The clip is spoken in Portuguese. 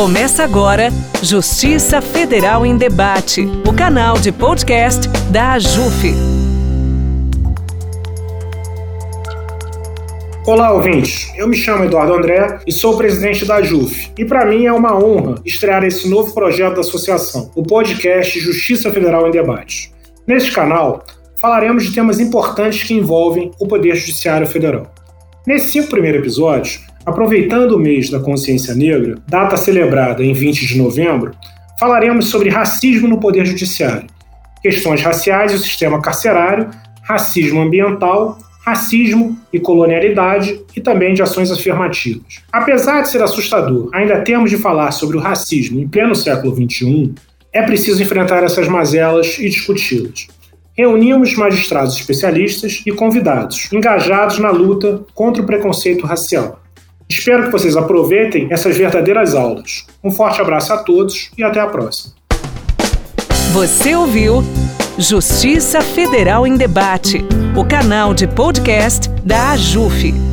Começa agora Justiça Federal em Debate, o canal de podcast da AJUF. Olá, ouvintes. Eu me chamo Eduardo André e sou presidente da AJUF. E para mim é uma honra estrear esse novo projeto da associação, o podcast Justiça Federal em Debate. Neste canal, falaremos de temas importantes que envolvem o Poder Judiciário Federal. Nesses cinco primeiros episódios, Aproveitando o mês da consciência negra, data celebrada em 20 de novembro, falaremos sobre racismo no Poder Judiciário, questões raciais e o sistema carcerário, racismo ambiental, racismo e colonialidade e também de ações afirmativas. Apesar de ser assustador, ainda temos de falar sobre o racismo em pleno século XXI, é preciso enfrentar essas mazelas e discuti-las. Reunimos magistrados especialistas e convidados, engajados na luta contra o preconceito racial. Espero que vocês aproveitem essas verdadeiras aulas. Um forte abraço a todos e até a próxima. Você ouviu Justiça Federal em Debate, o canal de podcast da AJUF.